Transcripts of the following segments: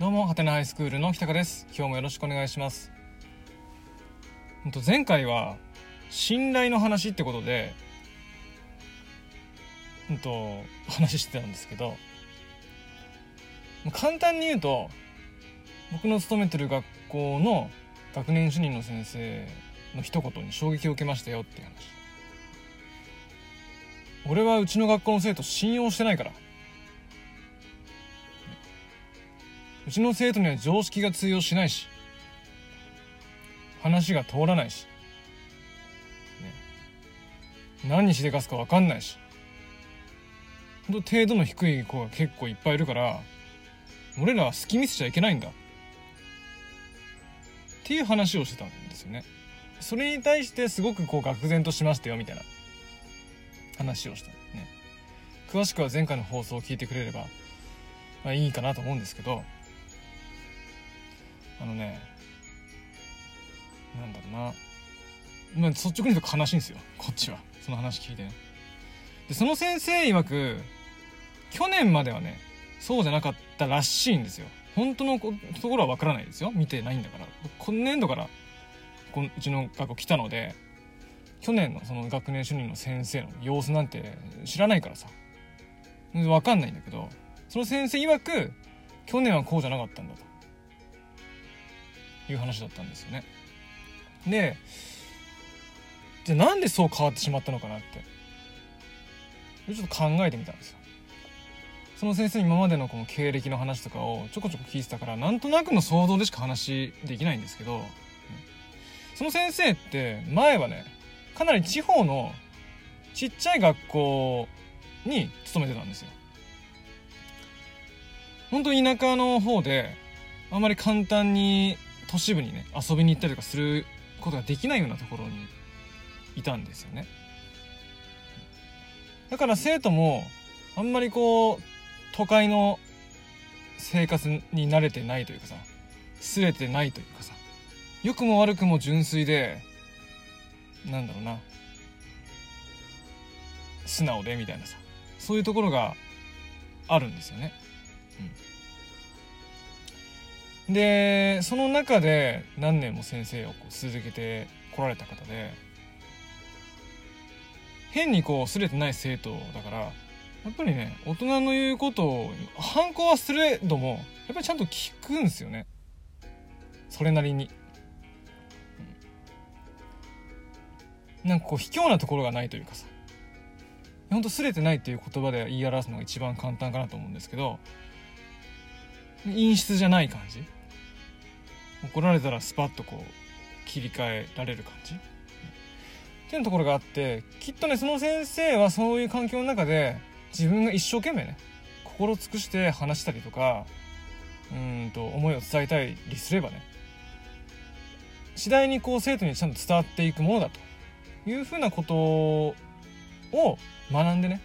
どうも、はてなハイスクールの北川です。今日もよろしくお願いします。前回は、信頼の話ってことで、うんと、話してたんですけど、簡単に言うと、僕の勤めてる学校の学年主任の先生の一言に衝撃を受けましたよっていう話。俺はうちの学校の生徒信用してないから。うちの生徒には常識が通用しないし、話が通らないし、ね、何にしでかすか分かんないし、ほんと程度の低い子が結構いっぱいいるから、俺らは隙見せちゃいけないんだ。っていう話をしてたんですよね。それに対してすごくこう愕然としましたよみたいな話をしたね。詳しくは前回の放送を聞いてくれれば、まあ、いいかなと思うんですけど、あのねなんだろうな。まあ率直に言うと悲しいんですよ。こっちは。その話聞いてでその先生曰く去年まではねそうじゃなかったらしいんですよ。本当のところは分からないですよ。見てないんだから。今年度からこうちの学校来たので去年のその学年主任の先生の様子なんて知らないからさ。分かんないんだけどその先生曰く去年はこうじゃなかったんだと。いう話だったんですよね。で、じゃあなんでそう変わってしまったのかなって、ちょっと考えてみたんですよ。その先生今までのこの経歴の話とかをちょこちょこ聞いてたからなんとなくの想像でしか話できないんですけどその先生って前はねかなり地方のちっちゃい学校に勤めてたんですよ。本当田舎の方であまり簡単に都市部にね遊びに行ったりとかすることができないようなところにいたんですよねだから生徒もあんまりこう都会の生活に慣れてないというかさすれてないというかさ良くも悪くも純粋でなんだろうな素直でみたいなさそういうところがあるんですよね。うんでその中で何年も先生を続けてこられた方で変にこうすれてない生徒だからやっぱりね大人の言うことを反抗はすれどもやっぱりちゃんと聞くんですよね。それなりに、うん、なんかこう卑怯なところがないというかさ。ほんとすれてないっていう言葉で言い表すのが一番簡単かなと思うんですけど陰湿じゃない感じ。怒られたらスパッとこう切り替えられる感じ？っていうところがあってきっとねその先生はそういう環境の中で自分が一生懸命ね心尽くして話したりとかうんと思いを伝えたりすればね次第にこう生徒にちゃんと伝わっていくものだというふうなことを学んでね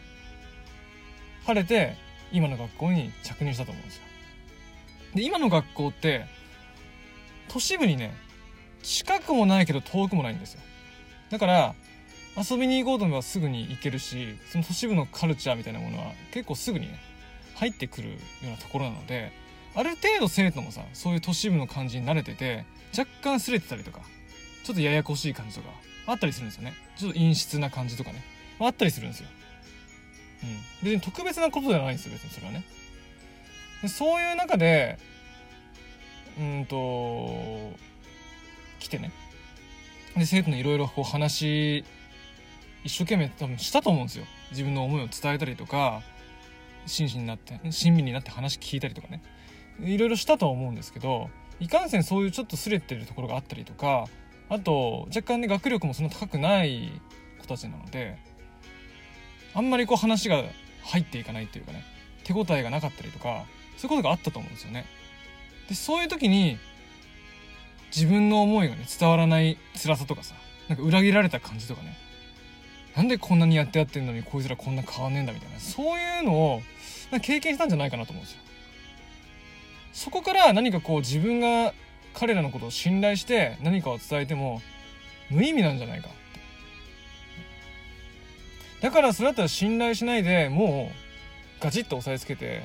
晴れて今の学校に着任したと思うんですよ。で今の学校って都市部にね近くもないけど遠くもないんですよ。だから遊びに行こうと思えばすぐに行けるしその都市部のカルチャーみたいなものは結構すぐにね入ってくるようなところなのである程度生徒もさそういう都市部の感じに慣れてて若干すれてたりとかちょっとややこしい感じとかあったりするんですよね。ちょっと陰湿な感じとかねあったりするんですよ。うん。別に特別なことではないんですよ別にそれはね。そういう中でうんと来てね。で生徒のいろいろこう話一生懸命多分したと思うんですよ。自分の思いを伝えたりとか真摯になって親身になって話聞いたりとかね。いろいろしたとは思うんですけどいかんせんそういうちょっとすれてるところがあったりとかあと若干ね学力もそんな高くない子たちなのであんまりこう話が入っていかないというかね手応えがなかったりとかそういうことがあったと思うんですよね。でそういう時に自分の思いがね伝わらない辛さとかさなんか裏切られた感じとかねなんでこんなにやってやってんのにこいつらこんな変わんねえんだみたいなそういうのを経験したんじゃないかなと思うんですよ。そこから何かこう自分が彼らのことを信頼して何かを伝えても無意味なんじゃないかだからそれだったら信頼しないでもうガチッと押さえつけて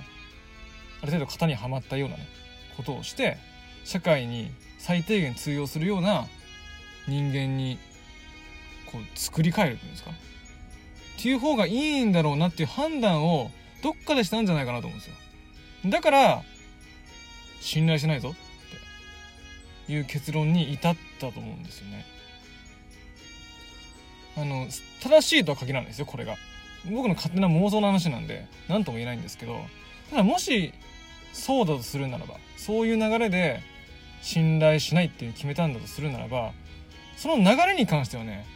ある程度型にはまったようなねことをして社会に最低限通用するような人間にこう作り変えるっていうんですか。っていう方がいいんだろうなっていう判断をどっかでしたんじゃないかなと思うんですよ。だから信頼しないぞっていう結論に至ったと思うんですよね。あの正しいとは限らないですよこれが。僕の勝手な妄想の話なんで何とも言えないんですけどただもしそうだとするならばそういう流れで信頼しないって決めたんだとするならばその流れに関してはね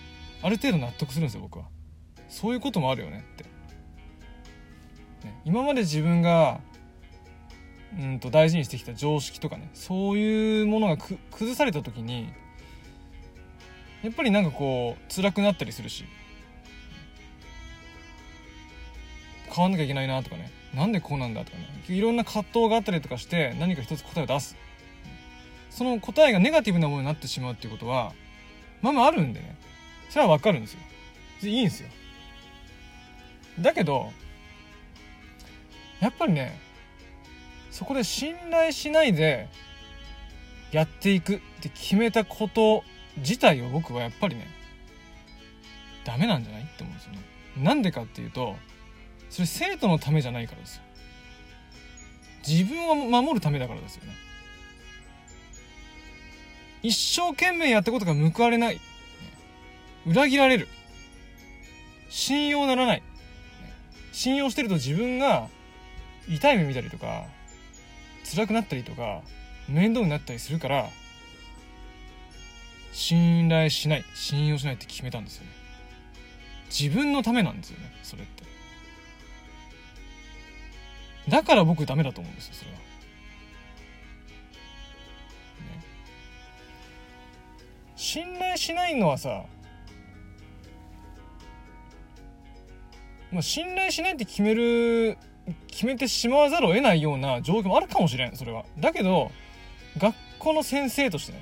ある程度納得するんですよ僕は。そういうこともあるよねって、ね、今まで自分がうんと大事にしてきた常識とかねそういうものが崩された時にやっぱりなんかこう辛くなったりするし変わんなきゃいけないなとかね。なんでこうなんだとかね。いろんな葛藤があったりとかして何か一つ答えを出す。その答えがネガティブなものになってしまうっていうことはまあまああるんでね。それはわかるんですよ。いいんですよ。だけどやっぱりねそこで信頼しないでやっていくって決めたこと自体を僕はやっぱりねダメなんじゃないって思うんですよね。なんでかっていうとそれ生徒のためじゃないからですよ。自分を守るためだからですよね。一生懸命やったことが報われない、裏切られる。信用ならない。信用してると自分が痛い目見たりとか辛くなったりとか面倒になったりするから信頼しない信用しないって決めたんですよね。自分のためなんですよねそれって。だから僕ダメだと思うんですよそれは、ね、信頼しないのはさまあ、信頼しないって決める決めてしまわざるを得ないような状況もあるかもしれんそれは。だけど学校の先生としてね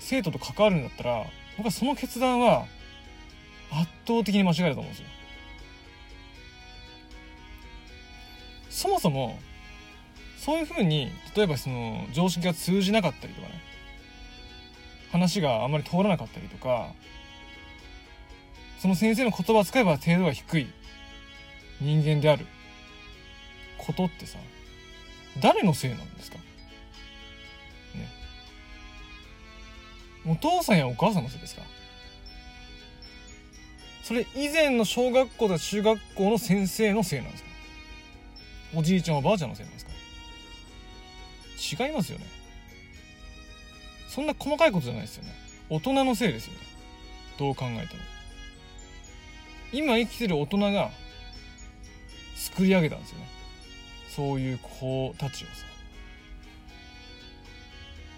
生徒と関わるんだったら僕はその決断は圧倒的に間違いだと思うんですよ。そもそもそういうふうに例えばその常識が通じなかったりとかね。話があまり通らなかったりとかその先生の言葉を使えば程度が低い。人間である。ことってさ誰のせいなんですか？ね。お父さんやお母さんのせいですか？それ以前の小学校と中学校の先生のせいなんですか？おじいちゃんおばあちゃんのせいなんですか違いますよね。そんな細かいことじゃないですよね。大人のせいですよね。どう考えても。今生きてる大人が作り上げたんですよね。そういう子たちをさ。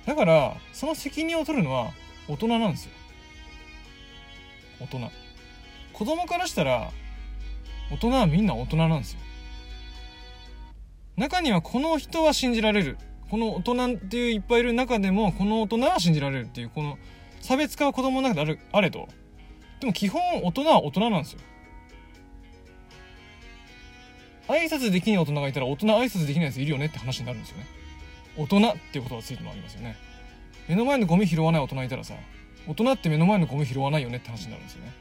だからその責任を取るのは大人なんですよ。大人。子供からしたら大人はみんな大人なんですよ。中にはこの人は信じられる。この大人っていういっぱいいる中でもこの大人は信じられるっていうこの差別化は子供の中であるあれと。でも基本大人は大人なんですよ。挨拶できない大人がいたら大人挨拶できないやついるよねって話になるんですよね。大人っていうことがついてもありますよね。目の前のゴミ拾わない大人いたらさ大人って目の前のゴミ拾わないよねって話になるんですよね。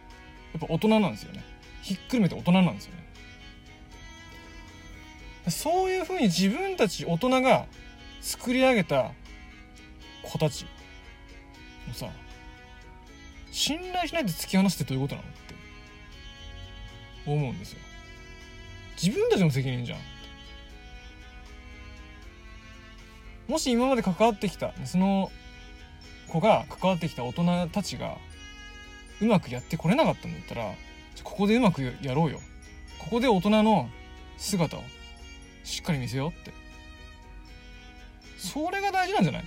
やっぱ大人なんですよね。ひっくるめて大人なんですよね。そういうふうに自分たち大人が作り上げた子たちもさ信頼しないで突き放すってどういうことなのって。思うんですよ。自分たちの責任じゃんもし今まで関わってきたその子が関わってきた大人たちがうまくやってこれなかったんだったらここでうまくやろうよ。ここで大人の姿をしっかり見せようって。それが大事なんじゃない？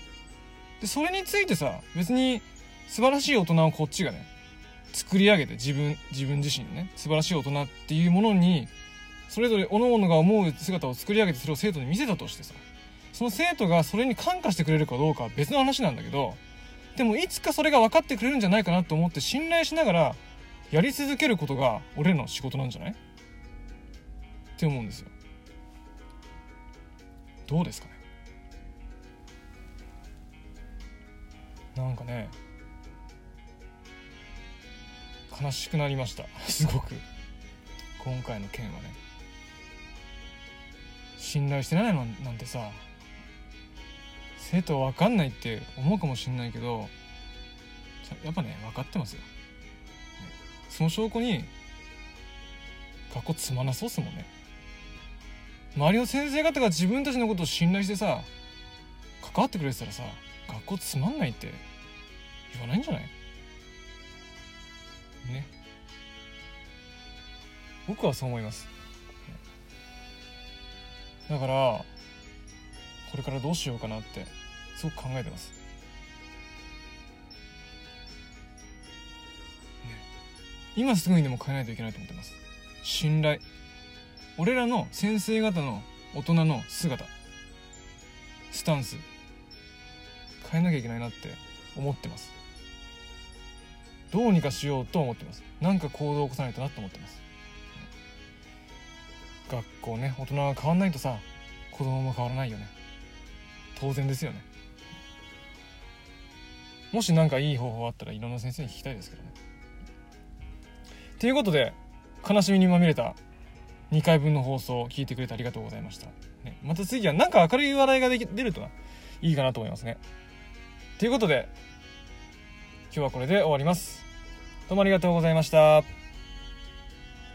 でそれについてさ別に素晴らしい大人をこっちがね作り上げて自分自分自身のね素晴らしい大人っていうものにそれぞれ各々が思う姿を作り上げてそれを生徒に見せたとしてさその生徒がそれに感化してくれるかどうかは別の話なんだけどでもいつかそれが分かってくれるんじゃないかなと思って信頼しながらやり続けることが俺らの仕事なんじゃない？って思うんですよ。どうですかね？なんかね悲しくなりました。すごく。今回の件はね。信頼してないのなんてさ生徒分かんないって思うかもしんないけどやっぱね分かってますよ、その証拠に学校つまなそうっすもんね。周りの先生方が自分たちのことを信頼してさ関わってくれてたらさ学校つまんないって言わないんじゃない？ね。僕はそう思います。だからこれからどうしようかなってすごく考えてます、ね、今すぐにでも変えないといけないと思ってます。信頼。俺らの先生方の大人の姿スタンス変えなきゃいけないなって思ってます。どうにかしようと思ってます。なんか行動を起こさないとなと思ってます。学校ね大人が変わんないとさ子供も変わらないよね。当然ですよね。もし何かいい方法あったらいろんな先生に聞きたいですけどね。ということで悲しみにまみれた2回分の放送を聞いてくれてありがとうございました。ね、また次はなんか明るい話題ができ出るといいかなと思いますね。ということで、今日はこれで終わります。どうもありがとうございました。